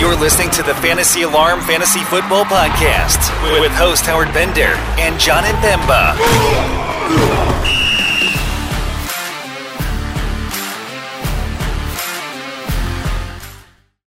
You're listening to the Fantasy Alarm Fantasy Football Podcast with host Howard Bender and Jon Impemba.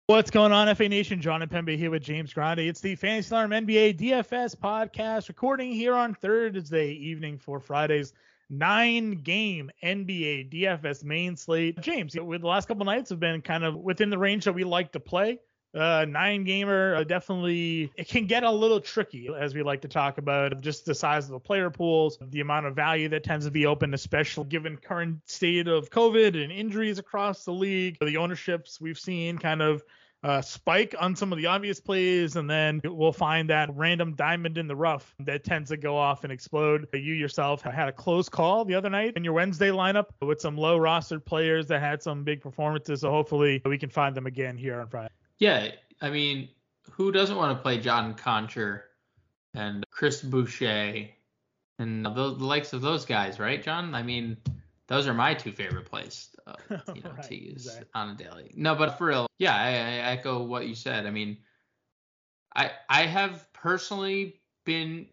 What's going on, FA Nation? Jon Impemba here with James Grande. It's the Fantasy Alarm NBA DFS podcast, recording here on Thursday evening for Friday's nine game NBA DFS main slate. James, with the last couple nights have been kind of within the range that we like to play. Uh, nine gamer uh, definitely it can get a little tricky as we like to talk about just the size of the player pools the amount of value that tends to be open especially given current state of covid and injuries across the league the ownerships we've seen kind of uh, spike on some of the obvious plays, and then we'll find that random diamond in the rough that tends to go off and explode. You yourself had a close call the other night in your Wednesday lineup with some low rostered players that had some big performances. So hopefully we can find them again here on Friday. Yeah, I mean, who doesn't want to play John Konchar and Chris Boucher and the, the likes of those guys, right, John? I mean, those are my two favorite plays uh, you know, right, to use exactly. on a daily. No, but for real, yeah, I, I echo what you said. I mean, I I have personally been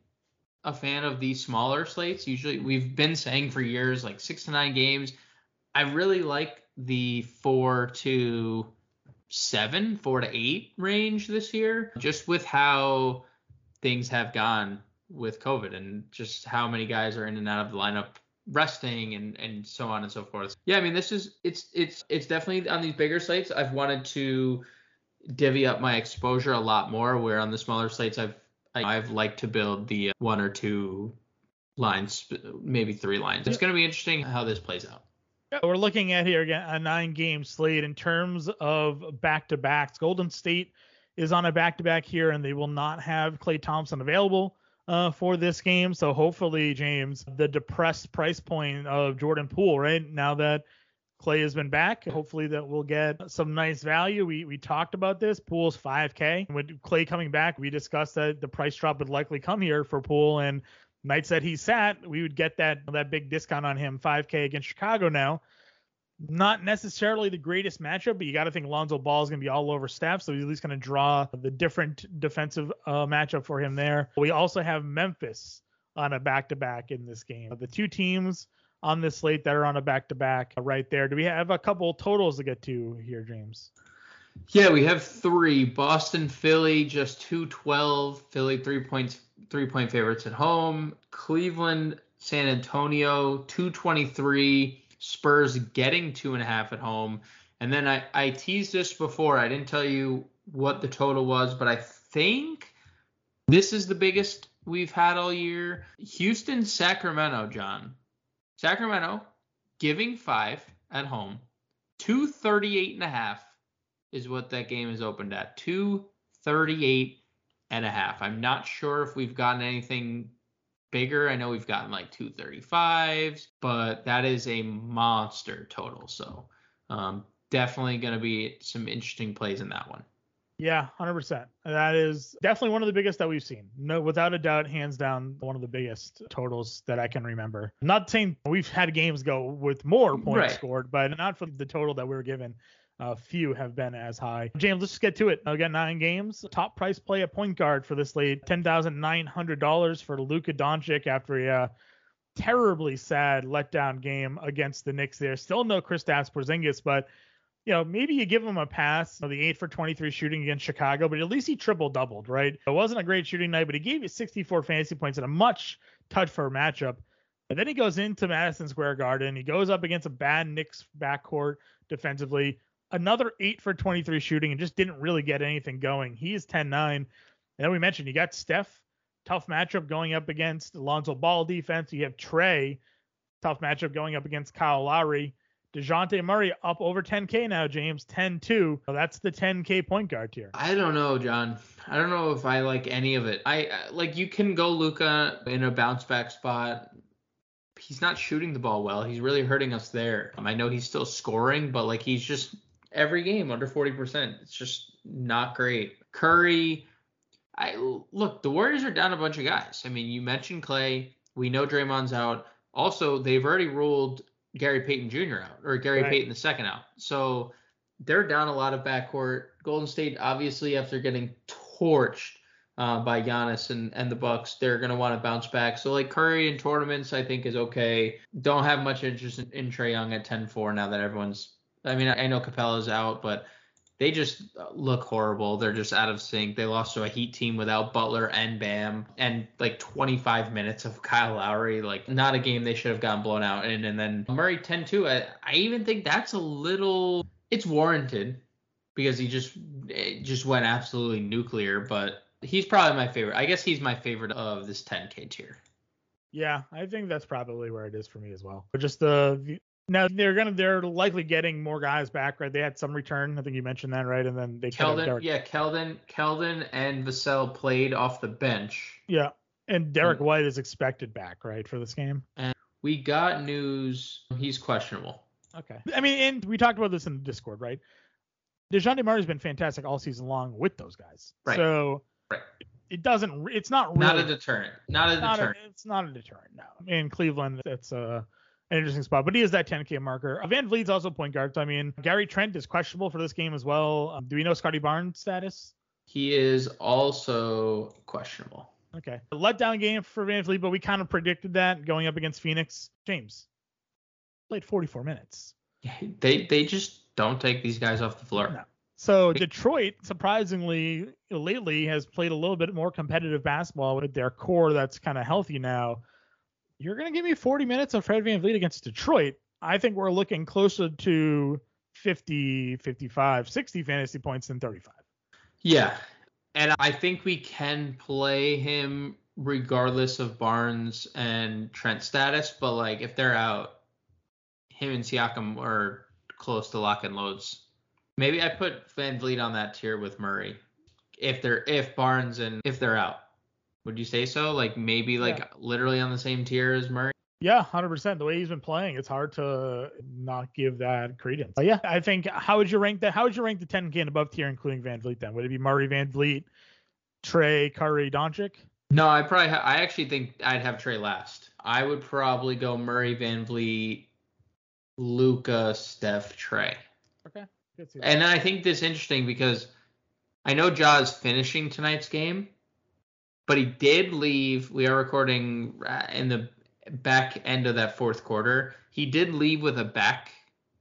a fan of these smaller slates. Usually, we've been saying for years, like six to nine games. I really like the four to seven, four to eight range this year, just with how things have gone with COVID and just how many guys are in and out of the lineup resting and and so on and so forth. Yeah, I mean this is it's it's it's definitely on these bigger sites I've wanted to divvy up my exposure a lot more where on the smaller sites I've I've liked to build the uh, one or two lines, maybe three lines. It's going to be interesting how this plays out. Yeah, we're looking at here again a nine game slate in terms of back to backs. Golden State is on a back to back here and they will not have Klay Thompson available uh, for this game. So hopefully, James, the depressed price point of Jordan Poole, right now that Klay has been back, hopefully that we'll get some nice value. We we talked about this. Poole's 5K. With Klay coming back, we discussed that the price drop would likely come here for Poole and nights that he sat, we would get that that big discount on him, 5K against Chicago now not necessarily the greatest matchup, but you got to think Lonzo Ball is going to be all over Steph, so he's at least going to draw the different defensive uh, matchup for him there. We also have Memphis on a back-to-back in this game. The two teams on this slate that are on a back-to-back right there. Do we have a couple totals to get to here, James? Yeah, we have three. Boston, Philly, just 212. Philly three points, three point favorites at home. Cleveland, San Antonio, 223. Spurs getting two and a half at home. And then I, I teased this before. I didn't tell you what the total was, but I think this is the biggest we've had all year. Houston, Sacramento, John. Sacramento giving five at home. 238 and a half is what that game is opened at. 238 and a half. I'm not sure if we've gotten anything bigger. I know we've gotten like 235s, but that is a monster total. So um, definitely going to be some interesting plays in that one. Yeah, 100%. That is definitely one of the biggest that we've seen. No, without a doubt, hands down, one of the biggest totals that I can remember. not saying we've had games go with more points right. scored, but not for the total that we were given. Uh, few have been as high. James, let's just get to it. I Again, nine games. Top price play at point guard for this lead, ten thousand nine hundred dollars for Luka Doncic after a uh, terribly sad letdown game against the Knicks. There still no Kristaps Porzingis, but you know maybe you give him a pass. You know, the eight for twenty three shooting against Chicago, but at least he triple doubled, right? It wasn't a great shooting night, but he gave you sixty four fantasy points in a much touch for matchup. And then he goes into Madison Square Garden. He goes up against a bad Knicks backcourt defensively another 8 for 23 shooting and just didn't really get anything going. He is 10 9. And then we mentioned you got Steph, tough matchup going up against Alonzo Ball defense. You have Trae, tough matchup going up against Kyle Lowry. Dejounte Murray up over 10K now, James, 10 2. So that's the 10K point guard tier. I don't know, John. I don't know if I like any of it. I like you can go Luka in a bounce back spot. He's not shooting the ball well. He's really hurting us there. Um, I know he's still scoring, but like he's just every game under 40%. It's just not great. Curry, I look, the Warriors are down a bunch of guys. I mean, you mentioned Klay. We know Draymond's out. Also, they've already ruled Gary Payton Jr. out or Gary right. Payton the second out. So they're down a lot of backcourt. Golden State, obviously, after getting torched uh, by Giannis and, and the Bucks, they're gonna want to bounce back. So like Curry in tournaments, I think is okay. Don't have much interest in, in Trae Young at 10-4 now that everyone's. I mean, I know Capela's out, but they just uh, look horrible. They're just out of sync. They lost to a Heat team without Butler and Bam, and like 25 minutes of Kyle Lowry. Like not a game they should have gotten blown out in. And then Murray 10-2. I, I even think that's a little. It's warranted because he just just went absolutely nuclear. But he's probably my favorite. I guess he's my favorite of this 10K tier. Yeah, I think that's probably where it is for me as well. But just the now they're gonna they're likely getting more guys back, right? They had some return. I think you mentioned that, right? And then they Keldon, yeah, Keldon, Keldon and Vassell played off the bench. Yeah, and Derrick. White is expected back, right, for this game. And we got news he's questionable. Okay. I mean, and we talked about this in the Discord, right? Dejounte Murray's been fantastic all season long with those guys. Right. So right. it doesn't. It's not really, not a deterrent. Not a not deterrent. A, it's not a deterrent. No. In Cleveland, it's a uh, an interesting spot, but he is that 10K marker. VanVleet's also point guard. So, I mean, Gary Trent is questionable for this game as well. Um, do we know Scottie Barnes' status? He is also questionable. Okay. A letdown game for Van Vliet, but we kind of predicted that going up against Phoenix. James played 44 minutes. They they just don't take these guys off the floor. No. So Detroit, surprisingly, lately has played a little bit more competitive basketball with their core that's kind of healthy now you're going to give me 40 minutes of Fred Van VanVleet against Detroit. I think we're looking closer to 50, 55, 60 fantasy points than 35. Yeah. And I think we can play him regardless of Barnes and Trent status, but like if they're out, him and Siakam are close to lock and loads. Maybe I put Van VanVleet on that tier with Murray. If they're if Barnes and if they're out. Would you say so? Like maybe like yeah. literally on the same tier as Murray? Yeah, hundred percent. The way he's been playing, it's hard to not give that credence. But yeah, I think how would you rank that? How would you rank the 10K and above tier, including VanVleet? Then would it be Murray, VanVleet, Trae, Curry, Doncic? No, I probably ha- I actually think I'd have Trae last. I would probably go Murray, VanVleet, Luka, Steph, Trae. Okay. And I think this interesting because I know Ja's finishing tonight's game, but he did leave. We are recording uh, in the back end of that fourth quarter. He did leave with a back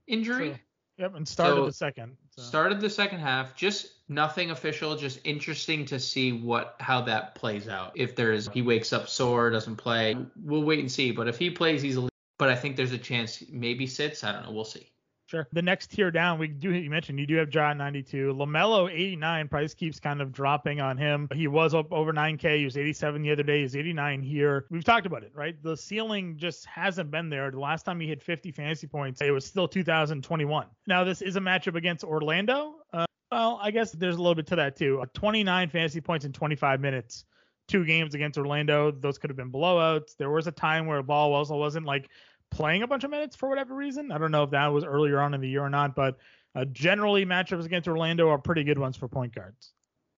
injury. True. Yep, and started so the second. So. Started the second half. Just nothing official. Just interesting to see what how that plays out. If there's he wakes up sore, doesn't play, we'll wait and see. But if he plays, he's. a. But I think there's a chance maybe sits. I don't know. We'll see. Sure. The next tier down, we do you mentioned you do have John 92, Lamelo 89. Price keeps kind of dropping on him. He was up over 9K. He was 87 the other day. He's 89 here. We've talked about it, right? The ceiling just hasn't been there. The last time he hit 50 fantasy points, it was still 2021. Now this is a matchup against Orlando. Uh, well, I guess there's a little bit to that too. 29 fantasy points in 25 minutes two games against Orlando. Those could have been blowouts. There was a time where Ball also wasn't like playing a bunch of minutes for whatever reason. I don't know if that was earlier on in the year or not, but uh, generally matchups against Orlando are pretty good ones for point guards.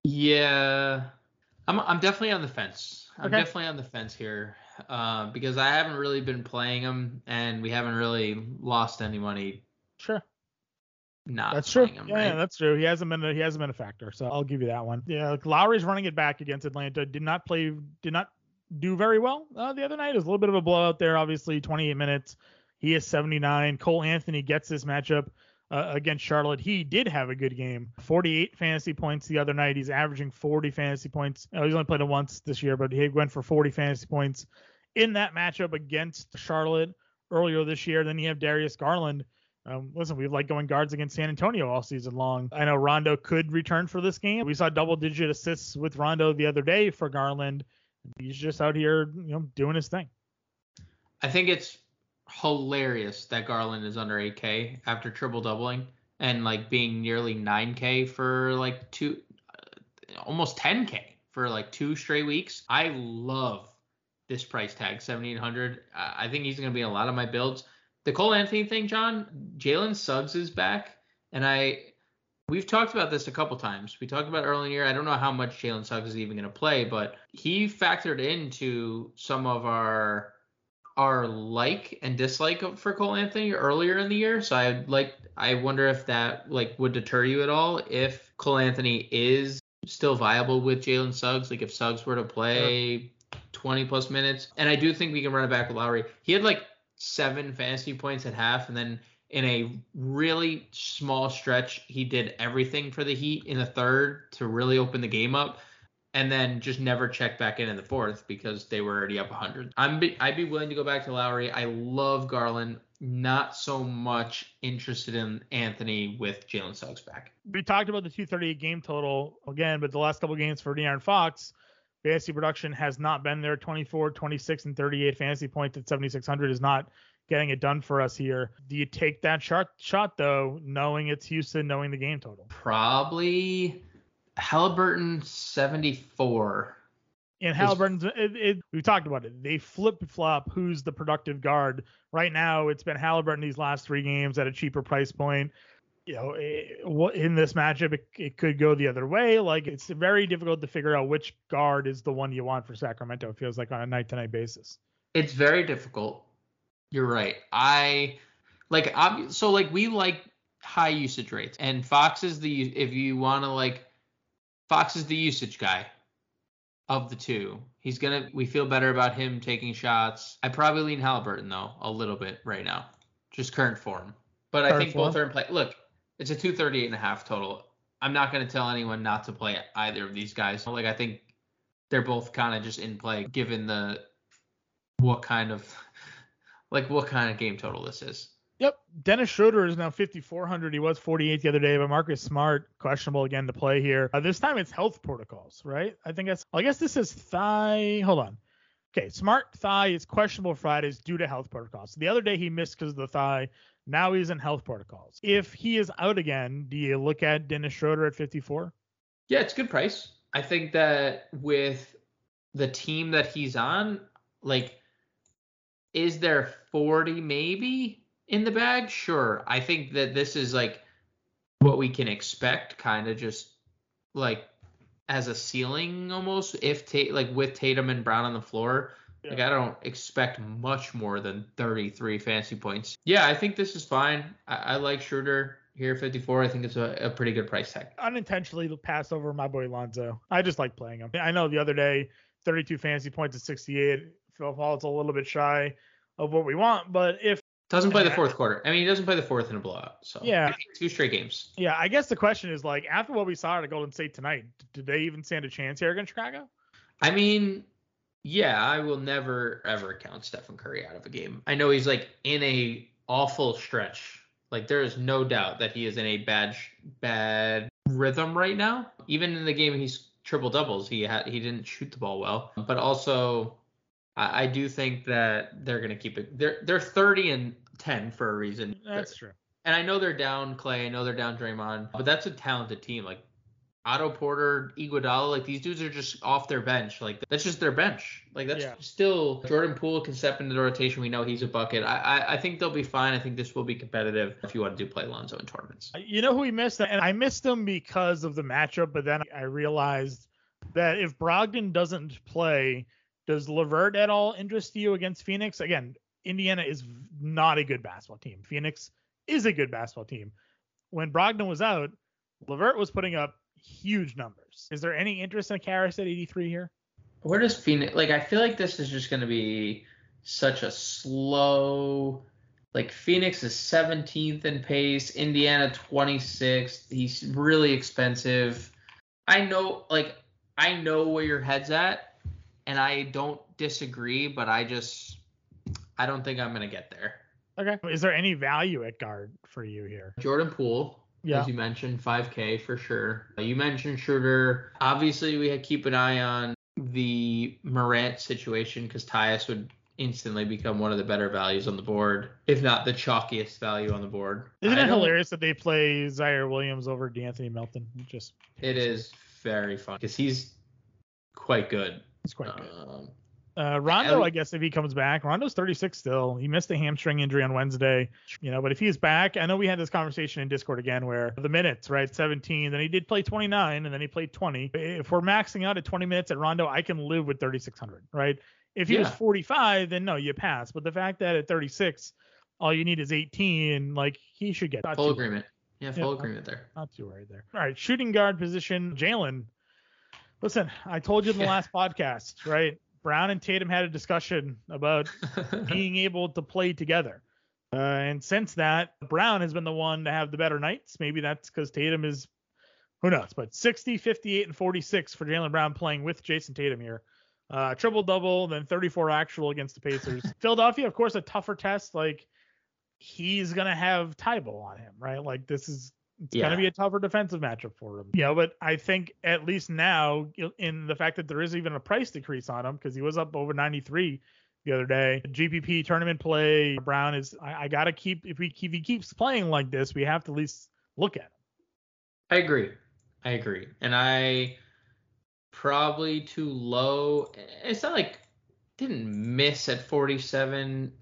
Yeah, I'm I'm definitely on the fence. I'm okay. definitely on the fence here uh, because I haven't really been playing them, and we haven't really lost any money. Sure. Not that's true. Him, yeah, right? yeah, that's true. He hasn't been a, he hasn't been a factor, so I'll give you that one. Yeah, like Lowry's running it back against Atlanta. Did not play. Did not do very well uh, the other night. It was a little bit of a blowout there, obviously, 28 minutes. He is 79. Cole Anthony gets this matchup uh, against Charlotte. He did have a good game. 48 fantasy points the other night. He's averaging 40 fantasy points. Uh, he's only played it once this year, but he went for 40 fantasy points in that matchup against Charlotte earlier this year. Then you have Darius Garland. Um, listen, we like going guards against San Antonio all season long. I know Rondo could return for this game. We saw double digit assists with Rondo the other day for Garland he's just out here, you know, doing his thing. I think it's hilarious that Garland is under 8K after triple doubling and like being nearly 9K for like two, uh, almost 10K for like two straight weeks. I love this price tag, 7,800. I think he's going to be in a lot of my builds. The Cole Anthony thing, John, Jalen Suggs is back, and I We've talked about this a couple times. We talked about earlier in the year. I don't know how much Jalen Suggs is even going to play, but he factored into some of our our like and dislike for Cole Anthony earlier in the year. So I like I wonder if that like would deter you at all if Cole Anthony is still viable with Jalen Suggs. Like if Suggs were to play 20 plus minutes, and I do think we can run it back with Lowry. He had like seven fantasy points at half, and then in a really small stretch, he did everything for the Heat in the third to really open the game up and then just never check back in in the fourth because they were already up 100. I'm be, I'd be willing to go back to Lowry. I love Garland. Not so much interested in Anthony with Jalen Suggs back. We talked about the 238 game total again, but the last couple games for De'Aaron Fox, fantasy production has not been there. 24, 26, and 38 fantasy points at 7600 is not getting it done for us here. Do you take that shot shot though, knowing it's Houston, knowing the game total? Probably Halliburton 74. And Halliburton's, it, it, we talked about it. They flip flop who's the productive guard. Right now, it's been Halliburton these last three games at a cheaper price point. You know, eh, it, in this matchup, it, it could go the other way. Like, it's very difficult to figure out which guard is the one you want for Sacramento, it feels like on a night to night basis. It's very difficult. You're right. I like, so like, we like high usage rates, and Fox is the, if you want to like, Fox is the usage guy of the two. He's gonna. We feel better about him taking shots. I probably lean Halliburton though a little bit right now, just current form. But current I think form? both are in play. Look, it's a 238 and a half total. I'm not gonna tell anyone not to play either of these guys. Like I think they're both kind of just in play given the what kind of like what kind of game total this is. Yep. Dennis Schroeder is now 5,400. He was 48 the other day, but Marcus Smart questionable again to play here. Uh, this time it's health protocols, right? I think that's. I guess this is thigh. Hold on. Okay, Smart thigh is questionable Fridays due to health protocols. The other day he missed because of the thigh. Now he's in health protocols. If he is out again, do you look at Dennis Schroeder at 54? Yeah, it's good price. I think that with the team that he's on, like, is there 40 maybe? in the bag, sure. I think that this is like what we can expect, kind of just like as a ceiling almost. If Tate like with Tatum and Brown on the floor, yeah. like I don't expect much more than 33 fancy points. Yeah, I think this is fine. I, I like Schroeder here 54 i think it's a, a, pretty good price tag unintentionally pass over my boy lonzo i just like playing him i know the other day 32 fancy points at 68 phil paul's a little bit shy of what we want but if doesn't play the fourth quarter. I mean, he doesn't play the fourth in a blowout. So yeah, two straight games. Yeah, I guess the question is like after what we saw at Golden State tonight, did they even stand a chance here against Chicago? I mean, yeah, I will never ever count Stephen Curry out of a game. I know he's like in a awful stretch. Like there is no doubt that he is in a bad bad rhythm right now. Even in the game he's triple doubles, he had he didn't shoot the ball well, but also I, I do think that they're gonna keep it. They're they're 30 and 10 for a reason. That's they're, true. And I know they're down Klay. I know they're down Draymond, but that's a talented team. Like Otto Porter, Iguodala, like these dudes are just off their bench. Like that's just their bench. Like that's yeah. still Jordan Poole can step into the rotation. We know he's a bucket. I, I, I think they'll be fine. I think this will be competitive if you want to do play Lonzo in tournaments. Uh, you know who we missed, and I missed him because of the matchup. But then I realized that if Brogdon doesn't play, does LeVert at all interest you against Phoenix? Again, Indiana is not a good basketball team. Phoenix is a good basketball team. When Brogdon was out, LeVert was putting up huge numbers. Is there any interest in Caris at 83 here? Where does Phoenix like? I feel like this is just going to be such a slow. Like Phoenix is 17th in pace, Indiana 26th. He's really expensive. I know, like I know where your head's at, and I don't disagree, but I just I don't think I'm gonna get there. Okay. Is there any value at guard for you here? Jordan Poole. Yeah. As you mentioned, 5K for sure. Uh, you mentioned Schroeder. Obviously, we had to keep an eye on the Morant situation because Tyus would instantly become one of the better values on the board, if not the chalkiest value on the board. Isn't it hilarious that they play Ziaire Williams over De'Anthony Melton? Just it is very fun because he's quite good. He's quite good. Um, uh, Rondo, I guess if he comes back, Rondo's 36 still. He missed a hamstring injury on Wednesday, you know. But if he's back, I know we had this conversation in Discord again where the minutes, right, 17, then he did play 29, and then he played 20. If we're maxing out at 20 minutes at Rondo, I can live with 3600, right? If he yeah. was 45, then no, you pass. But the fact that at 36, all you need is 18, like he should get full agreement. Yeah, full yeah, agreement there. Not too worried there. All right, shooting guard position, Jalen. Listen, I told you in the last podcast, right? Brown and Tatum had a discussion about being able to play together. Uh, and since that, Brown has been the one to have the better nights. Maybe that's because Tatum is, who knows, but 60, 58, and 46 for Jaylen Brown playing with Jayson Tatum here. Uh, triple double, then 34 actual against the Pacers. Philadelphia, of course, a tougher test. Like he's gonna have Thybulle on him, right? Like this is it's yeah. gonna be a tougher defensive matchup for him. Yeah, but I think at least now, in the fact that there is even a price decrease on him because he was up over 93 the other day. GPP tournament play. Brown is. I, I gotta keep if we if he keeps playing like this, we have to at least look at him. I agree. I agree, and I probably too low. Eh, it's not like didn't miss at 47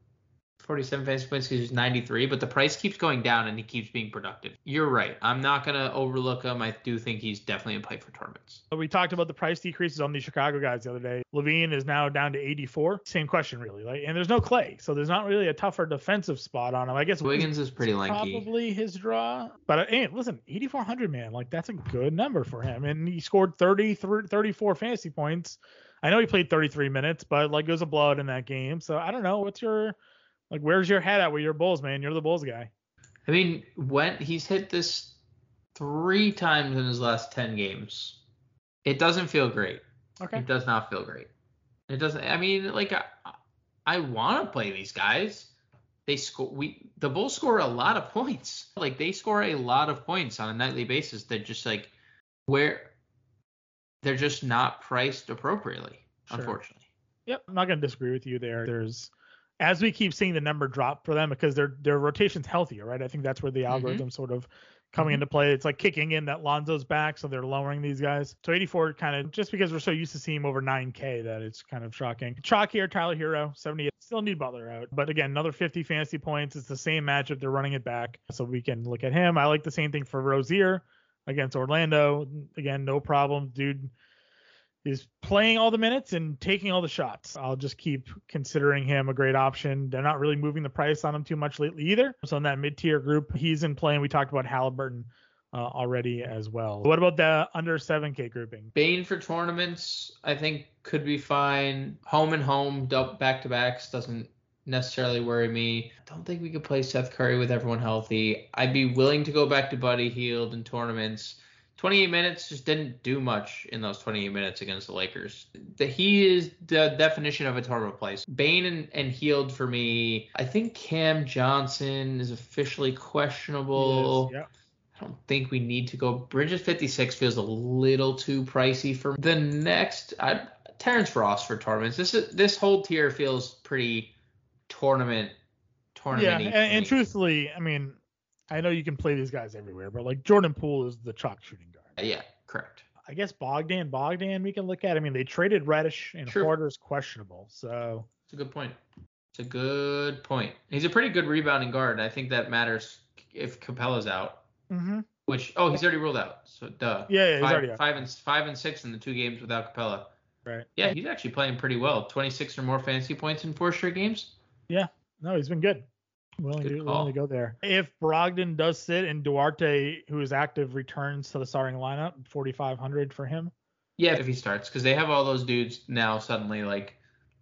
47 fantasy points because he's 93, but the price keeps going down and he keeps being productive. You're right. I'm not going to overlook him. I do think he's definitely in play for tournaments. We talked about the price decreases on the Chicago guys the other day. LaVine is now down to 84. Same question, really. Like, and there's no Klay, so there's not really a tougher defensive spot on him. I guess Wiggins is pretty lanky. Probably his draw. But uh, hey, listen, 8,400 man, like that's a good number for him, and he scored 30, 34 fantasy points. I know he played 33 minutes, but like it was a blowout in that game. So I don't know. What's your like, where's your head at with your Bulls, man? You're the Bulls guy. I mean, when he's hit this three times in his last ten games, it doesn't feel great. Okay. It does not feel great. It doesn't. I mean, like, I, I want to play these guys. They score. We the Bulls score a lot of points. Like they score a lot of points on a nightly basis. They're just like where they're just not priced appropriately, sure. unfortunately. Yep, I'm not gonna disagree with you there. There's as we keep seeing the number drop for them because their their rotation's healthier, right? I think that's where the algorithm mm-hmm. sort of coming mm-hmm. into play. It's like kicking in that Lonzo's back, so they're lowering these guys. So 84 kind of just because we're so used to seeing him over 9K that it's kind of shocking. Chalk here, Tyler Herro, 78. Still need Butler out, but again, another 50 fantasy points. It's the same matchup. They're running it back, so we can look at him. I like the same thing for Rozier against Orlando. Again, no problem, dude is playing all the minutes and taking all the shots. I'll just keep considering him a great option. They're not really moving the price on him too much lately either. So in that mid-tier group, he's in play. And we talked about Halliburton uh, already as well. What about the under 7K grouping? Bane for tournaments, I think could be fine. Home and home, back to backs doesn't necessarily worry me. I don't think we could play Seth Curry with everyone healthy. I'd be willing to go back to Buddy Hield in tournaments 28 minutes just didn't do much in those 28 minutes against the Lakers. The, he is the definition of a tournament place. Bane and, and Hield for me. I think Cam Johnson is officially questionable. Yes, yeah. I don't think we need to go. Bridges 56 feels a little too pricey for the next. I, Terrence Ross for tournaments. This is, this whole tier feels pretty tournament tournament. Yeah, and, and truthfully, I mean, I know you can play these guys everywhere, but like Jordan Poole is the chalk shooting guard. Yeah, correct. I guess Bogdan, Bogdan, we can look at. I mean, they traded Reddish and sure. Porter's questionable, so it's a good point. It's a good point. He's a pretty good rebounding guard. I think that matters if Capela's out. Mm-hmm. Which oh, he's already ruled out. So duh. Yeah, yeah he's five, already out. Five and five and six in the two games without Capella. Right. Yeah, he's actually playing pretty well. 26 or more fantasy points in four straight games. Yeah. No, he's been good willing to, willing to go there. If Brogdon does sit and Duarte, who is active, returns to the starting lineup, 4,500 for him. Yeah, if he starts, because they have all those dudes now suddenly like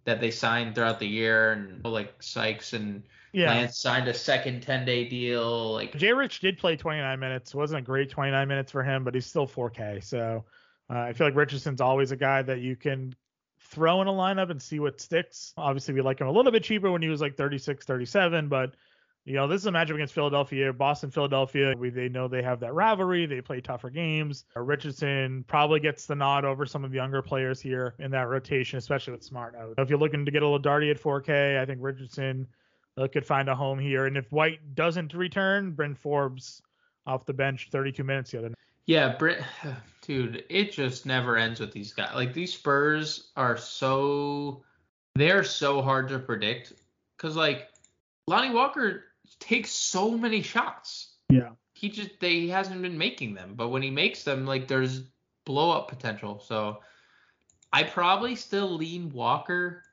that they signed throughout the year, and like Sykes and yeah. Lance signed a second 10 day deal. Like Jay Rich did play 29 minutes. wasn't a great 29 minutes for him, but he's still 4K. So uh, I feel like Richardson's always a guy that you can throw in a lineup and see what sticks. Obviously, we like him a little bit cheaper when he was like 36, 37, but you know, this is a matchup against Philadelphia, Boston, Philadelphia. We, they know they have that rivalry. They play tougher games. Uh, Richardson probably gets the nod over some of the younger players here in that rotation, especially with Smart out. If you're looking to get a little darty at 4K, I think Richardson uh, could find a home here. And if White doesn't return, Bryn Forbes off the bench, 32 minutes the other night. Yeah, Brit, dude, it just never ends with these guys. Like these Spurs are so, they're so hard to predict because like Lonnie Walker takes so many shots. Yeah. He just they he hasn't been making them, but when he makes them, like there's blow up potential. So I probably still lean Walker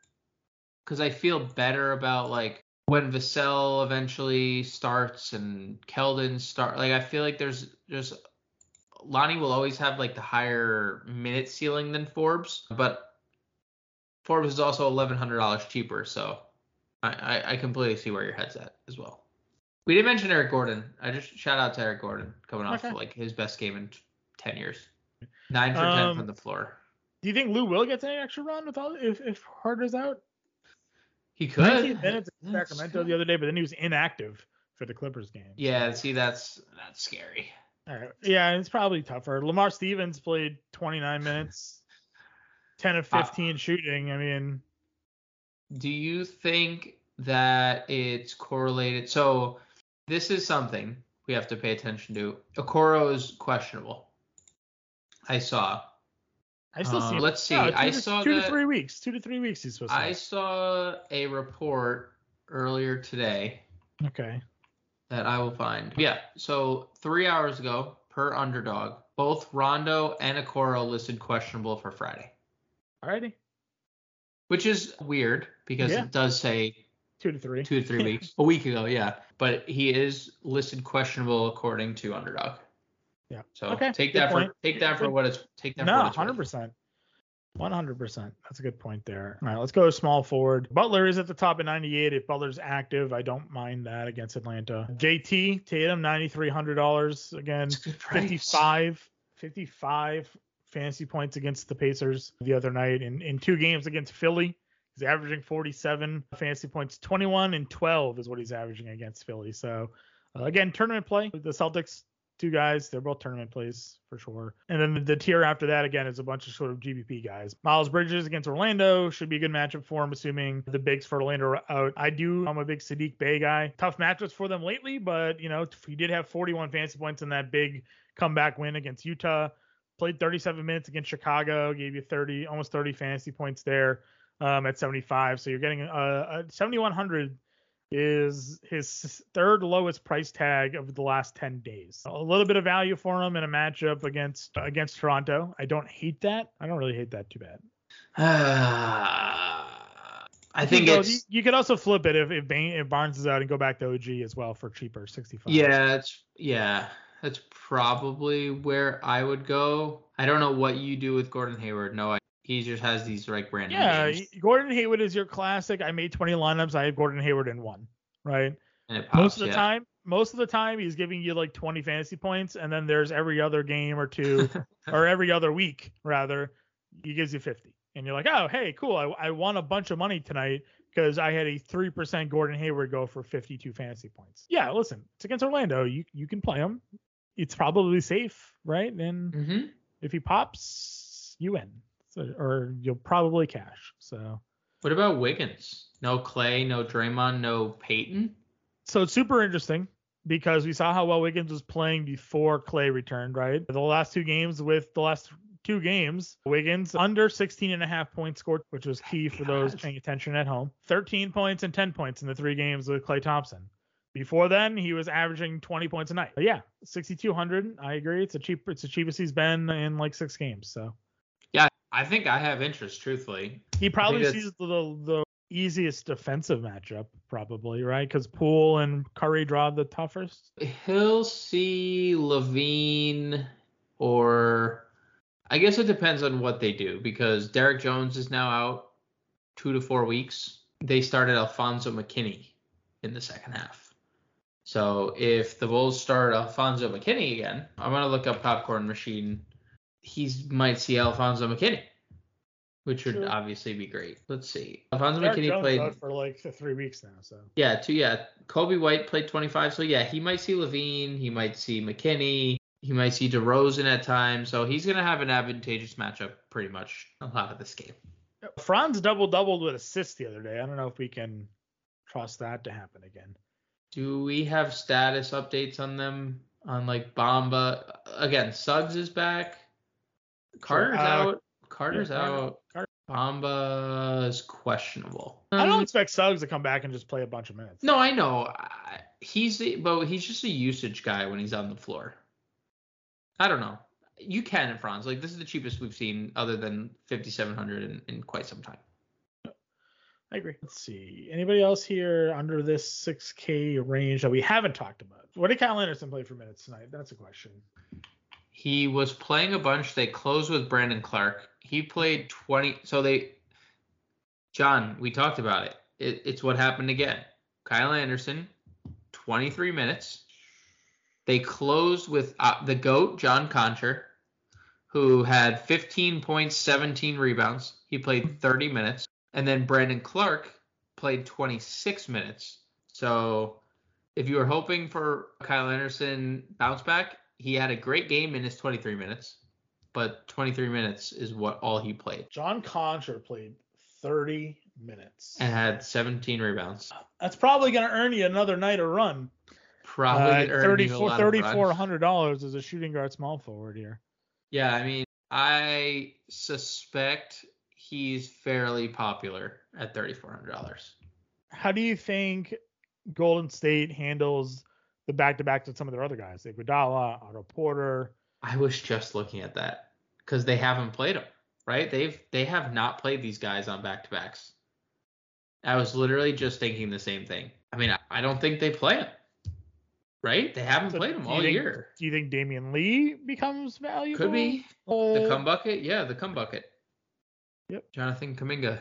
because I feel better about like when Vassell eventually starts and Keldon start. Like I feel like there's just Lonnie will always have like the higher minute ceiling than Forbes, but Forbes is also eleven hundred dollars cheaper, so I, I, I completely see where your head's at as well. We didn't mention Eric Gordon. I just shout out to Eric Gordon coming off okay. like his best game in ten years. Nine for um, ten from the floor. Do you think Lou will get any extra run with all if if Harder's out? He could. 19 minutes in Sacramento the other day, but then he was inactive for the Clippers game. Yeah, see that's that's scary. All right. Yeah, it's probably tougher. Lamar Stevens played 29 minutes, 10 of uh, 15 uh, shooting. I mean, do you think that it's correlated? So this is something we have to pay attention to. Okoro is questionable. I saw. I still see. Uh, let's see. I to, saw two that, to three weeks. Two to three weeks. He's supposed. To I saw a report earlier today. Okay. That I will find. Yeah. So three hours ago, per underdog, both Rondo and Okoro listed questionable for Friday. Alrighty. Which is weird because yeah. it does say two to three. Two to three weeks. A week ago, yeah. But he is listed questionable according to underdog. Yeah. So okay. take good that point. for take that for what it's take that no, for hundred percent. 100%. That's a good point there. All right, let's go small forward. Butler is at the top at 98. If Butler's active, I don't mind that against Atlanta. JT Tatum $9300 again. 55 55 fantasy points against the Pacers the other night in in two games against Philly. He's averaging 47 fantasy points. 21 and 12 is what he's averaging against Philly. So uh, again, tournament play. The Celtics two guys. They're both tournament plays for sure. And then the, the, tier after that again is a bunch of sort of GPP guys. Miles Bridges against Orlando should be a good matchup for him, assuming the bigs for Orlando are out. I do. I'm a big Saddiq Bey guy. Tough matchups for them lately, but you know he did have 41 fantasy points in that big comeback win against Utah. Played 37 minutes against Chicago, gave you 30, almost 30 fantasy points there um, at 75. So you're getting a, a 7100 is his third lowest price tag of the last 10 days. A little bit of value for him in a matchup against against Toronto. I don't hate that. I don't really hate that too bad. I think it's you, you, could also flip it if if, Bain, if Barnes is out and go back to OG as well for cheaper, 65. Yeah, it's yeah, that's probably where I would go. I don't know what you do with Gordon Hayward. No, I he just has these like random. Yeah, games. Gordon Hayward is your classic. I made 20 lineups. I had Gordon Hayward in one, right? Pops, most of the yeah. time, most of the time he's giving you like 20 fantasy points, and then there's every other game or two, or every other week rather, he gives you 50, and you're like, oh hey, cool, I, I won a bunch of money tonight because I had a three percent Gordon Hayward go for 52 fantasy points. Yeah, listen, it's against Orlando. You you can play him. It's probably safe, right? And mm-hmm. if he pops, you win or you'll probably cash. So. What about Wiggins? No Klay, no Draymond, no Payton. So it's super interesting because we saw how well Wiggins was playing before Klay returned, right? The last two games with the last two games, Wiggins under 16 and a half points scored, which was key for those paying attention at home. 13 points and 10 points in the three games with Klay Thompson. Before then, he was averaging 20 points a night. But yeah, 6,200. I agree. It's a cheap. It's the cheapest he's been in like six games. So I think I have interest, truthfully. He probably sees the, the easiest defensive matchup, probably, right? Because Poole and Curry draw the toughest. He'll see LaVine or I guess it depends on what they do because Derrick Jones is now out two to four weeks. They started Alfonzo McKinnie in the second half. So if the Bulls start Alfonzo McKinnie again, I'm gonna look up Popcorn Machine he might see Alfonzo McKinnie, which would sure. obviously be great. Let's see. Alfonzo Derrick McKinnie Jones played for like three weeks now, so yeah, two yeah. Coby White played 25, so yeah, he might see LaVine, he might see McKinnie, he might see DeRozan at times, so he's gonna have an advantageous matchup pretty much a lot of this game. Franz double doubled with assists the other day. I don't know if we can trust that to happen again. Do we have status updates on them? On like Bamba again, Suggs is back. Carter's uh, out. Carter's yeah, out. Carter. Bamba is questionable. I don't um, expect Suggs to come back and just play a bunch of minutes. No, I know. He's the, but he's just a usage guy when he's on the floor. I don't know. You can in Franz. Like this is the cheapest we've seen other than 5700 in, in quite some time. I agree. Let's see. Anybody else here under this 6K range that we haven't talked about? What did Kyle Anderson play for minutes tonight? That's a question. He was playing a bunch. They closed with Brandon Clarke. He played 20. So they, John, we talked about it. it it's what happened again. Kyle Anderson, 23 minutes. They closed with uh, the GOAT, John Konchar, who had 15 points, 17 rebounds. He played 30 minutes. And then Brandon Clarke played 26 minutes. So if you were hoping for Kyle Anderson bounce back, he had a great game in his 23 minutes, but 23 minutes is what all he played. John Konchar played 30 minutes and had 17 rebounds. That's probably going to earn you another night of run. Probably uh, 34 $3,400 as a shooting guard small forward here. Yeah, I mean, I suspect he's fairly popular at $3,400. How do you think Golden State handles the back to back to some of their other guys, like Iguodala, Otto Porter? I was just looking at that because they haven't played them, right? They've they have not played these guys on back to backs. I was literally just thinking the same thing. I mean, I, I don't think they play them, right? They haven't so played them all think, year. Do you think Damion Lee becomes valuable? Could be uh, the cum bucket. Yeah, the cum bucket. Yep. Jonathan Kuminga.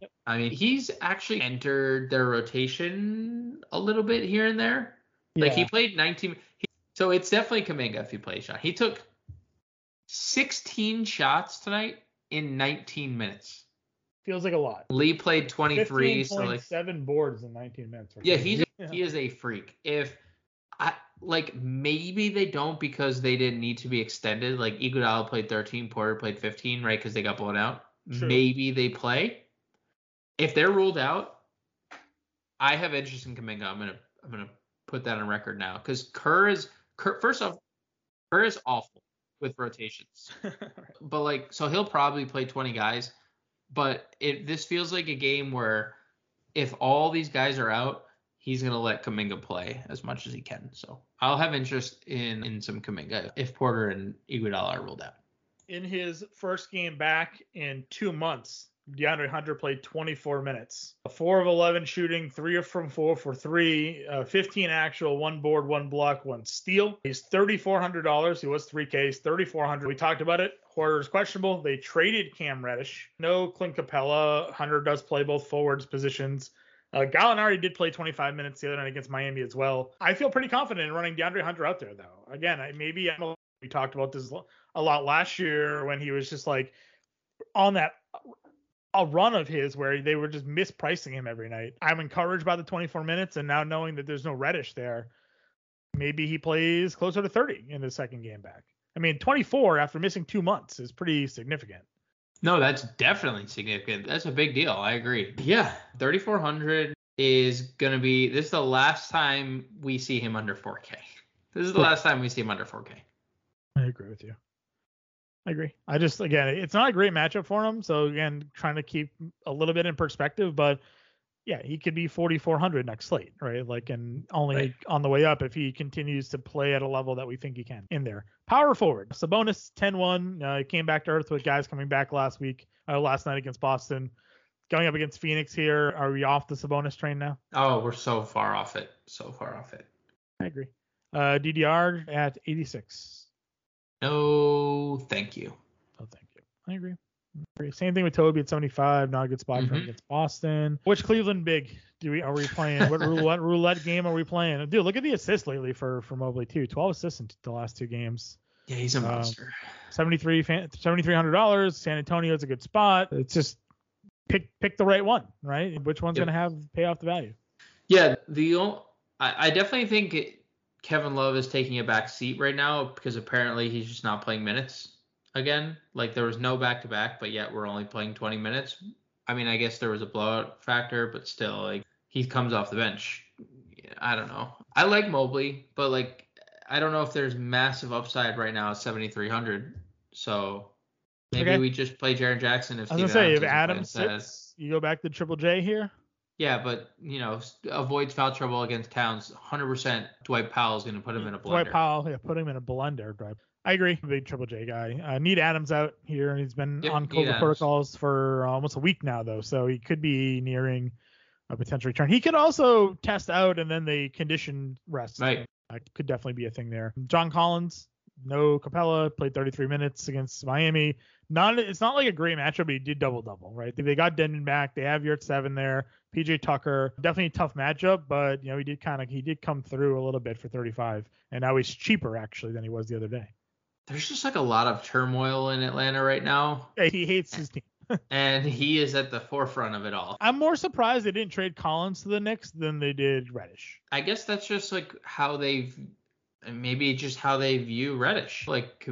Yep. I mean, he's actually entered their rotation a little bit here and there. Yeah. Like he played 19. He, so it's definitely Kuminga if he plays shot. He took 16 shots tonight in 19 minutes. Feels like a lot. Lee played 23, so like seven boards in 19 minutes. Yeah, he's yeah. he is a freak. If I like maybe they don't because they didn't need to be extended. Like Iguodala played 13, Porter played 15, right? Because they got blown out. True. maybe they play. If they're ruled out, I have interest in Kuminga. I'm gonna I'm gonna put that on record now because Kerr is Kerr, first off, Kerr is awful with rotations. but like so he'll probably play 20 guys, but it this feels like a game where if all these guys are out, he's gonna let Kuminga play as much as he can. So I'll have interest in in some Kuminga if Porter and Iguodala are ruled out in his first game back in two months, DeAndre Hunter played 24 minutes, four of 11 shooting, three of from four for three, uh, 15 actual, one board, one block, one steal. He's $3,400. He was 3Ks, 3,400. We talked about it. Hoarder's questionable. They traded Cam Reddish. No Clint Capela. Hunter does play both forwards positions. Uh, Gallinari did play 25 minutes the other night against Miami as well. I feel pretty confident in running DeAndre Hunter out there, though. Again, I, maybe I'm a we talked about this a lot last year when he was just like on that a run of his where they were just mispricing him every night. I'm encouraged by the 24 minutes and now knowing that there's no Reddish there, maybe he plays closer to 30 in the second game back. I mean, 24 after missing two months is pretty significant. No, that's definitely significant. That's a big deal. I agree. Yeah, 3400 is going to be this is the last time we see him under 4K. This is the last time we see him under 4K. I agree with you. I agree. I just again, it's not a great matchup for him. So again, trying to keep a little bit in perspective, but yeah, he could be 4400 next slate, right? Like, and only right. on the way up if he continues to play at a level that we think he can in there. Power forward, Sabonis 10-1. Uh, he came back to earth with guys coming back last week, uh, last night against Boston. Going up against Phoenix here, are we off the Sabonis train now? Oh, we're so far off it. So far off it. I agree. Uh, DDR at 86. No, thank you. Oh, thank you. I agree. Same thing with Toby at 75. Not a good spot mm-hmm. for him against Boston. Which Cleveland big do we are we playing? what roulette roulette game are we playing? Dude, look at the assists lately for for Mobley too. 12 assists in the last two games. Yeah, he's a um, monster. Um, 73 7,300. dollars San Antonio's a good spot. It's just pick pick the right one, right? Which one's yep. gonna have pay off the value? Yeah, the I, I definitely think it, Kevin Love is taking a back seat right now because apparently he's just not playing minutes again. Like there was no back to back, but yet we're only playing 20 minutes. I mean, I guess there was a blowout factor, but still, like he comes off the bench. I don't know. I like Mobley, but like I don't know if there's massive upside right now at 7,300. So maybe okay. we just play Jaren Jackson if. I was gonna say if Adam sits, you go back to Triple J here. Yeah, but you know, avoids foul trouble against Towns. 100% Dwight Powell is going to put him in a blender. Dwight Powell, yeah, put him in a blender. Dwight. I agree. Big Triple J guy. Uh, need Adams out here, and he's been yep, on COVID protocols for almost a week now, though, so he could be nearing a potential return. He could also test out and then they condition rest. Right. That could definitely be a thing there. John Collins, no Capela, played 33 minutes against Miami. Not it's not like a great matchup, but he did double double, right? They got Dedmon back. They have Yurtseven there. PJ Tucker, definitely a tough matchup, but you know he did kind of he did come through a little bit for 35, and now he's cheaper actually than he was the other day. There's just like a lot of turmoil in Atlanta right now. Yeah, he hates his team. and he is at the forefront of it all. I'm more surprised they didn't trade Collins to the Knicks than they did Reddish. I guess that's just like how they've maybe just how they view Reddish. Like,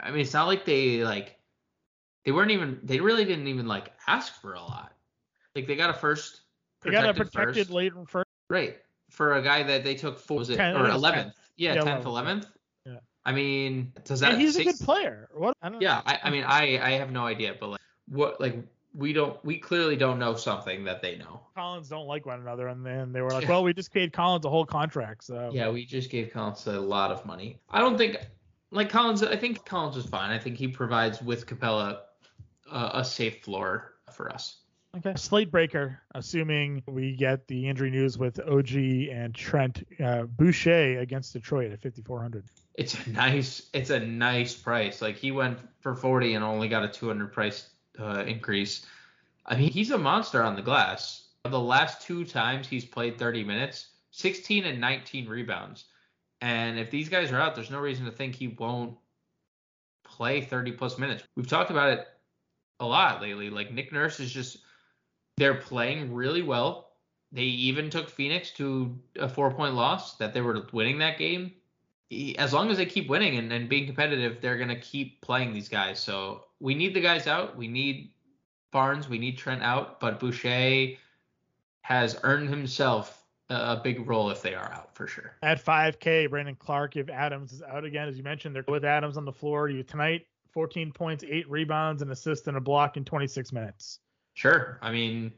I mean, it's not like they like they weren't even they really didn't even like ask for a lot. Like they got a first. They got a protected first. late first. Right for a guy that they took four was it 10, or eleventh? Yeah, tenth, eleventh. Yeah. I mean, does that? And he's six, a good player. What? I yeah, I, I mean, I I have no idea, but like, what like we don't we clearly don't know something that they know. Collins don't like one another, and then they were like, well, we just paid Collins a whole contract, so yeah, we just gave Collins a lot of money. I don't think like Collins. I think Collins is fine. I think he provides with Capela uh, a safe floor for us. Okay. Slate breaker, assuming we get the injury news with OG and Trent uh, Boucher against Detroit at 5400. It's a nice, it's a nice price. Like he went for 40 and only got a 200 price uh, increase. I mean, he's a monster on the glass. The last two times he's played 30 minutes, 16 and 19 rebounds. And if these guys are out, there's no reason to think he won't play 30 plus minutes. We've talked about it a lot lately. Like Nick Nurse is just they're playing really well. They even took Phoenix to a four point loss that they were winning that game. As long as they keep winning and, and being competitive, they're gonna keep playing these guys. So we need the guys out. We need Barnes. We need Trent out. But Boucher has earned himself a big role if they are out for sure. At 5K, Brandon Clarke, if Adams is out again, as you mentioned, they're with Adams on the floor. You tonight, 14 points, eight rebounds, an assist, and a block in 26 minutes. Sure. I mean,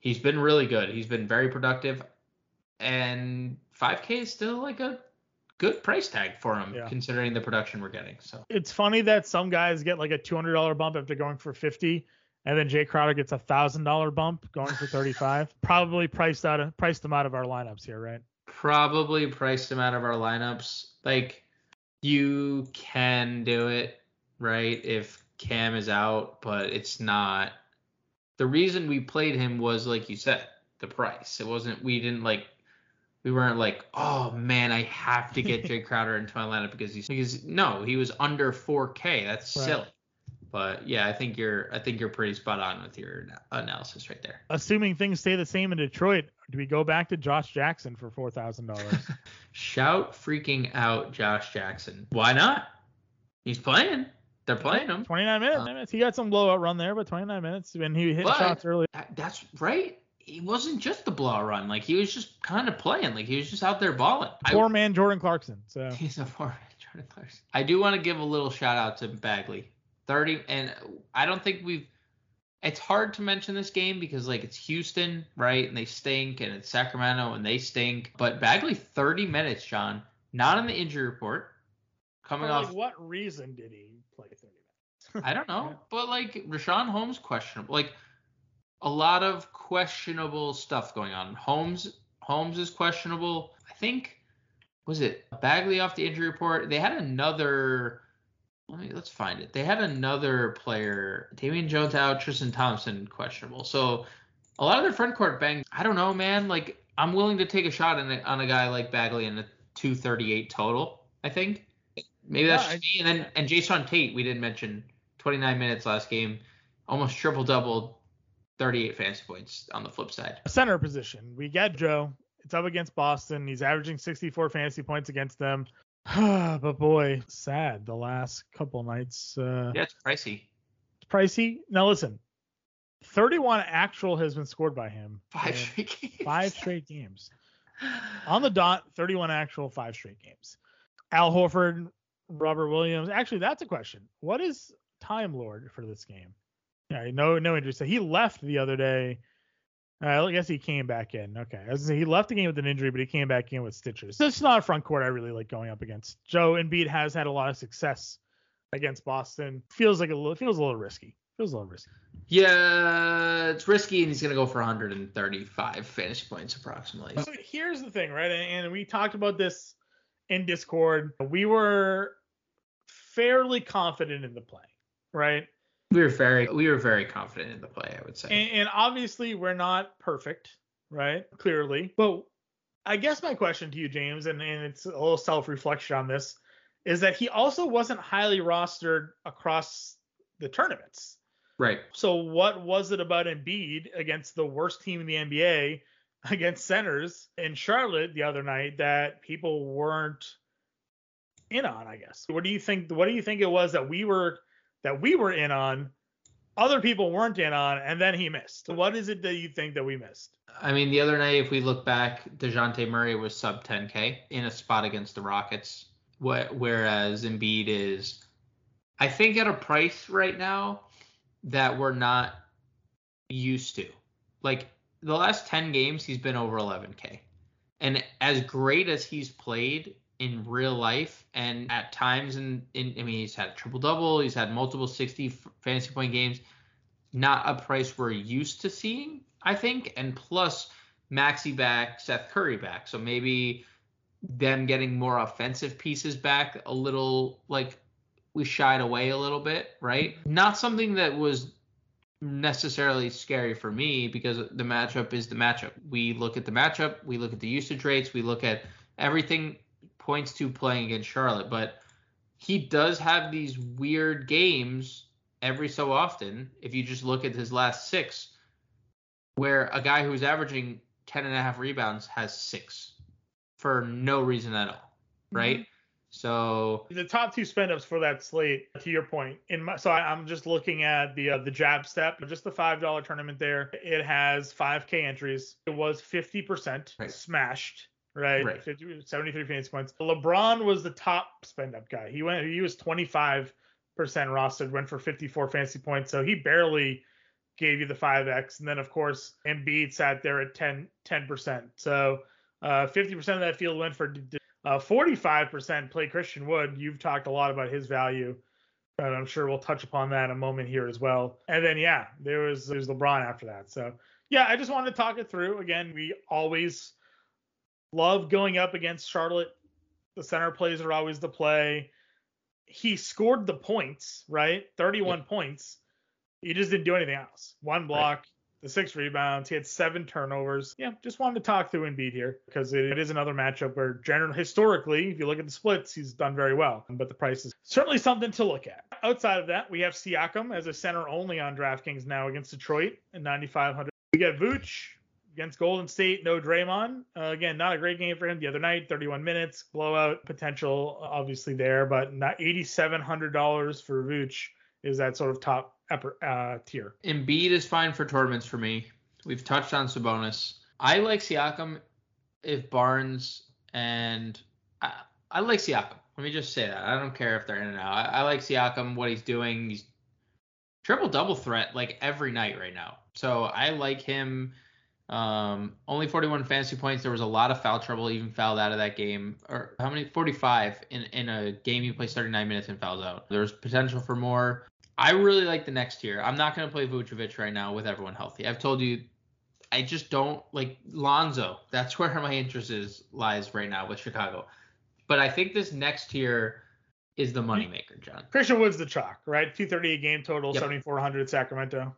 he's been really good. He's been very productive, and 5K is still like a good price tag for him yeah. considering the production we're getting. So it's funny that some guys get like a two hundred dollar bump after going for fifty, and then Jae Crowder gets a thousand dollar bump going for thirty five. Probably priced out of priced them out of our lineups here, right? Probably priced them out of our lineups. Like you can do it, right? If Cam is out, but it's not. The reason we played him was like you said, the price. It wasn't we didn't like we weren't like, oh man, I have to get Jae Crowder into my lineup because he's because no, he was under 4K. That's right. silly. But yeah, I think you're I think you're pretty spot on with your analysis right there. Assuming things stay the same in Detroit, do we go back to Josh Jackson for four thousand dollars? Shout freaking out Josh Jackson. Why not? He's playing. They're playing him. 29 minutes. Uh, He got some blowout run there, but 29 minutes when he hit shots early. That's right he wasn't just the blowout run. Like he was just kind of playing. Like he was just out there balling. Poor I, man Jordan Clarkson. So he's a poor man Jordan Clarkson. I do want to give a little shout out to Bagley. 30 and I don't think we've it's hard to mention this game because like it's Houston, right? And they stink and it's Sacramento and they stink. But Bagley 30 minutes, John, not in the injury report. Coming like, off what reason did he play 30 minutes? I don't know. yeah. But like Richaun Holmes questionable. Like a lot of questionable stuff going on. Holmes Holmes is questionable. I think was it Bagley off the injury report. They had another. Let me let's find it. They had another player, Damian Jones out, Tristan Thompson questionable. So a lot of their front court bang. I don't know, man. Like I'm willing to take a shot on a, on a guy like Bagley in a 238 total. I think maybe that's yeah, me. And then and Jae'Sean Tate we didn't mention 29 minutes last game, almost triple double 38 fantasy points on the flip side. Center position. We get Joe. It's up against Boston. He's averaging 64 fantasy points against them. but boy, sad the last couple nights. Uh, yeah, it's pricey. It's pricey. Now listen, 31 actual has been scored by him. Five straight games. Five straight games. On the dot, 31 actual, five straight games. Al Horford, Robert Williams. Actually, that's a question. What is Time Lord for this game? Yeah, no, no So He left the other day. Uh, I guess he came back in. Okay, he left the game with an injury, but he came back in with stitches. So it's not a front court I really like going up against. Joel Embiid has had a lot of success against Boston. Feels like a little, feels a little risky. Feels a little risky. Yeah, it's risky, and he's gonna go for 135 fantasy points approximately. So here's the thing, right? And we talked about this in Discord. We were fairly confident in the play, right? We were very we were very confident in the play, I would say. And, and obviously we're not perfect, right? Clearly. But I guess my question to you, James, and, and it's a little self-reflection on this, is that he also wasn't highly rostered across the tournaments. Right. So what was it about Embiid against the worst team in the NBA against centers in Charlotte the other night that people weren't in on, I guess. What do you think what do you think it was that we were that we were in on, other people weren't in on, and then he missed? What is it that you think that we missed? I mean, the other night, if we look back, Dejounte Murray was sub 10K in a spot against the Rockets, whereas Embiid is, I think, at a price right now that we're not used to. Like the last 10 games, he's been over 11K. And as great as he's played in real life and at times in, in I mean he's had a triple double, he's had multiple 60 fantasy point games, not a price we're used to seeing, I think, and plus Maxey back, Seth Curry back. So maybe them getting more offensive pieces back a little like we shied away a little bit, right? Not something that was necessarily scary for me because the matchup is the matchup. We look at the matchup, we look at the usage rates, we look at everything points to playing against Charlotte, but he does have these weird games every so often. If you just look at his last six, where a guy who's averaging 10 and a half rebounds has six for no reason at all, right? mm-hmm. Mm-hmm. So the top two spend ups for that slate, to your point, in my, so I, am just looking at the uh, the jab step, just the five dollar tournament there. It has 5K entries. It was 50% right. smashed right? right. 50, 73 fantasy points. LeBron was the top spend up guy. He went he was 25% rostered, went for 54 fantasy points. So he barely gave you the 5x. And then of course Embiid sat there at 10 10%. So uh, 50% of that field went for uh, 45% played Christian Wood. You've talked a lot about his value. And I'm sure we'll touch upon that in a moment here as well. And then yeah, there was there's LeBron after that. So yeah, I just wanted to talk it through. Again, we always Love going up against Charlotte. The center plays are always the play. He scored the points, right? 31 yeah. points. He just didn't do anything else. One block, right. the six rebounds. He had seven turnovers. Yeah, just wanted to talk through Embiid here because it, it is another matchup where, generally, historically, if you look at the splits, he's done very well. But the price is certainly something to look at. Outside of that, we have Siakam as a center only on DraftKings now against Detroit at 9,500. We got Vooch against Golden State, no Draymond. Uh, again, not a great game for him the other night. 31 minutes, blowout potential obviously there, but not $8,700 for Vooch is that sort of top uh, tier. Embiid is fine for tournaments for me. We've touched on Sabonis. I like Siakam if Barnes and I, I like Siakam. Let me just say that. I don't care if they're in and out. I, I like Siakam, what he's doing. He's triple double threat like every night right now. So I like him um, only 41 fantasy points. There was a lot of foul trouble, even fouled out of that game. Or how many? 45 in, in a game you play 39 minutes and fouls out. There's potential for more. I really like the next tier. I'm not going to play Vucevic right now with everyone healthy. I've told you, I just don't like Lonzo. That's where my interest is lies right now with Chicago. But I think this next tier is the moneymaker, John. Christian Wood's the chalk, right? 230 a game total, yep. 7400 Sacramento.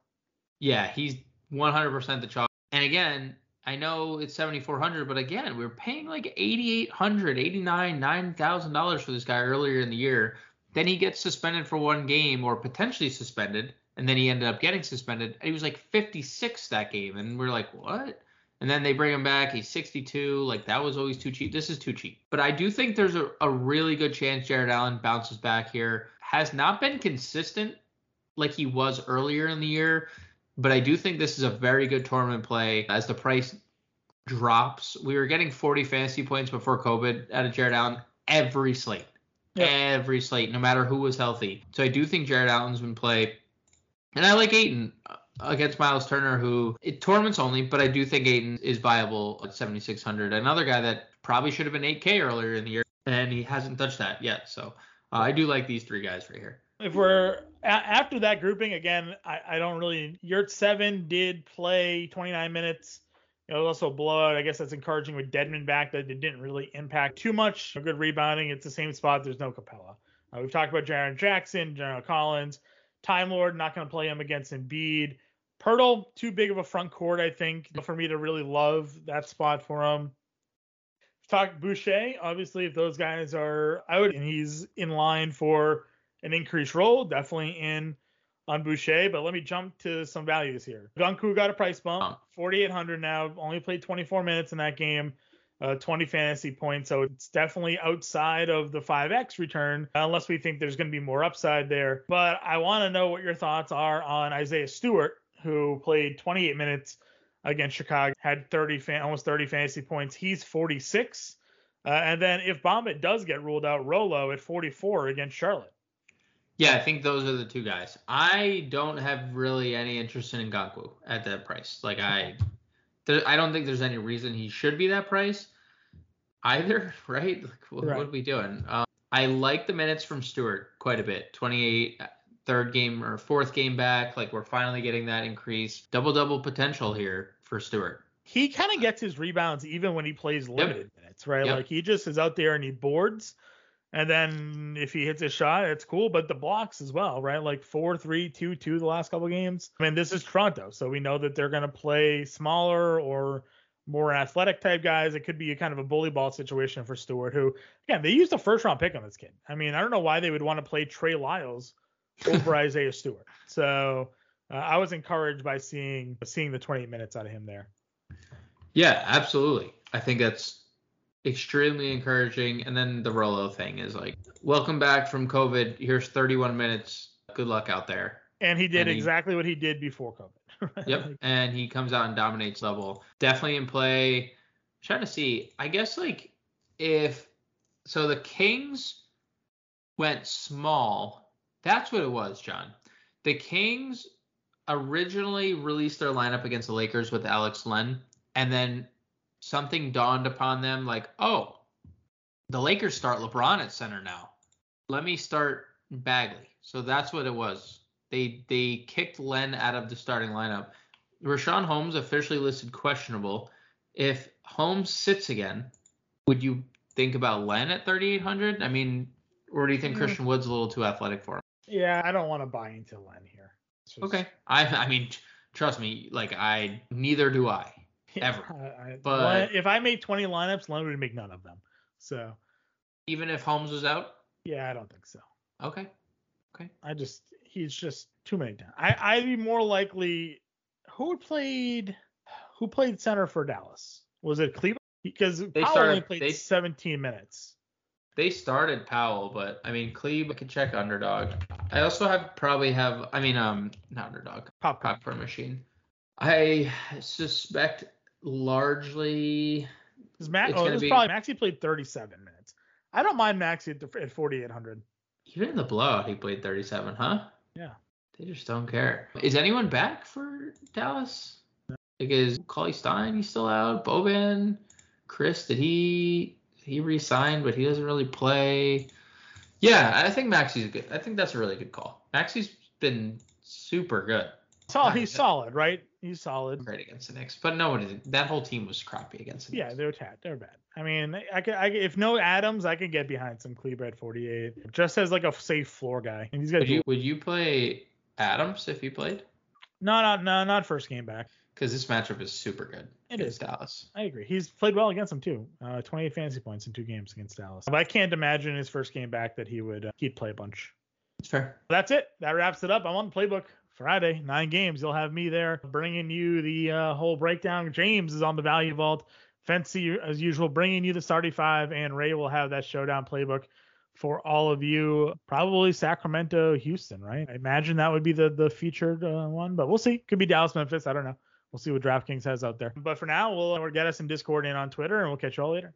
Yeah, he's 100% the chalk. And again, I know it's 7400 but again, we are paying like 8800 89 $9,000 for this guy earlier in the year. Then he gets suspended for one game or potentially suspended, and then he ended up getting suspended. He was like 56 that game, and we're like, what? And then they bring him back. He's 62. Like that was always too cheap. This is too cheap. But I do think there's a, a really good chance Jarrett Allen bounces back here. Has not been consistent like he was earlier in the year. But I do think this is a very good tournament play as the price drops. We were getting 40 fantasy points before COVID out of Jarrett Allen every slate. Yep. Every slate, no matter who was healthy. So I do think Jarrett Allen's been play. And I like Ayton. against Myles Turner, who it tournaments only, but I do think Ayton is viable at 7,600. Another guy that probably should have been 8K earlier in the year, and he hasn't touched that yet. So uh, I do like these three guys right here. If we're a- after that grouping again, I, I don't really. Yurtseven did play 29 minutes. It was also a blowout. I guess that's encouraging with Dedmon back that it didn't really impact too much. Good rebounding. It's the same spot. There's no Capela. Uh, we've talked about Jaren Jackson, General Collins, Time Lord. Not going to play him against Embiid. Poeltl, too big of a front court, I think, for me to really love that spot for him. Talk Boucher, obviously, if those guys are out and he's in line for an increased role, definitely in on Boucher. But let me jump to some values here. Okongwu got a price bump, 4,800 now. Only played 24 minutes in that game, uh, 20 fantasy points. So it's definitely outside of the 5x return, unless we think there's going to be more upside there. But I want to know what your thoughts are on Isaiah Stewart, who played 28 minutes against Chicago, had 30 fan, almost 30 fantasy points. He's 46. Uh, and then if Bamba does get ruled out, Rolo at 44 against Charlotte. Yeah, I think those are the two guys. I don't have really any interest in Okongwu at that price. Like I, there, I don't think there's any reason he should be that price either, right? Like, what, right. what, are we doing? Um, I like the minutes from Stewart quite a bit. 28, third game or fourth game back. Like we're finally getting that increase. Double double potential here for Stewart. He kind of gets his rebounds even when he plays limited yep. minutes, right? Yep. Like he just is out there and he boards and then if he hits a shot, it's cool. But the blocks as well, right? Like four, three, two, two the last couple games. I mean, this is Toronto, so we know that they're going to play smaller or more athletic type guys. It could be a kind of a bully ball situation for Stewart, who again they used a first round pick on this kid. I mean, I don't know why they would want to play Trey Lyles over Isaiah Stewart. So uh, I was encouraged by seeing seeing the 28 minutes out of him there. Yeah, absolutely. I think that's extremely encouraging. And then the Rolo thing is like, welcome back from COVID. Here's 31 minutes. Good luck out there. And he did and exactly he, what he did before COVID. yep. And he comes out and dominates level. Definitely in play. I'm trying to see. I guess like if so the Kings went small. That's what it was, John. The Kings originally released their lineup against the Lakers with Alex Len, and then something dawned upon them like, oh, the Lakers start LeBron at center now. Let me start Bagley. So that's what it was. They they kicked Len out of the starting lineup. Richaun Holmes officially listed questionable. If Holmes sits again, would you think about Len at 3,800? I mean, or do you think mm. Christian Wood's a little too athletic for him? Yeah, I don't want to buy into Len here. Just... Okay. I I mean, trust me, like I neither do I ever. I, but if I made 20 lineups, Len would make none of them. So even if Holmes was out? Yeah, I don't think so. Okay. Okay. I just he's just too many times. I I'd be more likely who played who played center for Dallas? Was it Cleveland? Because they Powell started, only played they, 17 minutes. They started Powell, but I mean Cleve I could check underdog. I also have probably have I mean um not underdog. Pop popcorn machine. I suspect largely. Because Max, oh, be, probably Maxey played 37 minutes. I don't mind Maxey at, the, at 4,800. Even in the blowout, he played 37, huh? Yeah. They just don't care. Is anyone back for Dallas? No. Like is Cauley Stein he's still out? Boban, Chriss, did he he re-signed, but he doesn't really play. Yeah, I think Maxey's good. I think that's a really good call. Maxey's been super good. So he's solid, right? He's solid. Great against the Knicks, but nobody. That whole team was crappy against the Knicks. Yeah, they were bad. They're bad. I mean, I could, I if no Adams, I could get behind some Kleber at 48, just as like a safe floor guy. And he's got. Would you would you play Adams if he played? No, not no, not first game back. Because this matchup is super good. It is Dallas. I agree. He's played well against them too. Uh, 28 fantasy points in two games against Dallas. But I can't imagine his first game back that he would uh, he'd play a bunch. It's fair. That's it. That wraps it up. I'm on the playbook. Friday, nine games. You'll have me there bringing you the uh, whole breakdown. James is on the value vault. Fancy, as usual, bringing you the starting five, and Ray will have that showdown playbook for all of you. Probably Sacramento, Houston, right? I imagine that would be the the featured uh, one, but we'll see. Could be Dallas, Memphis. I don't know. We'll see what DraftKings has out there. But for now, we'll, we'll get us in Discord and on Twitter, and we'll catch you all later.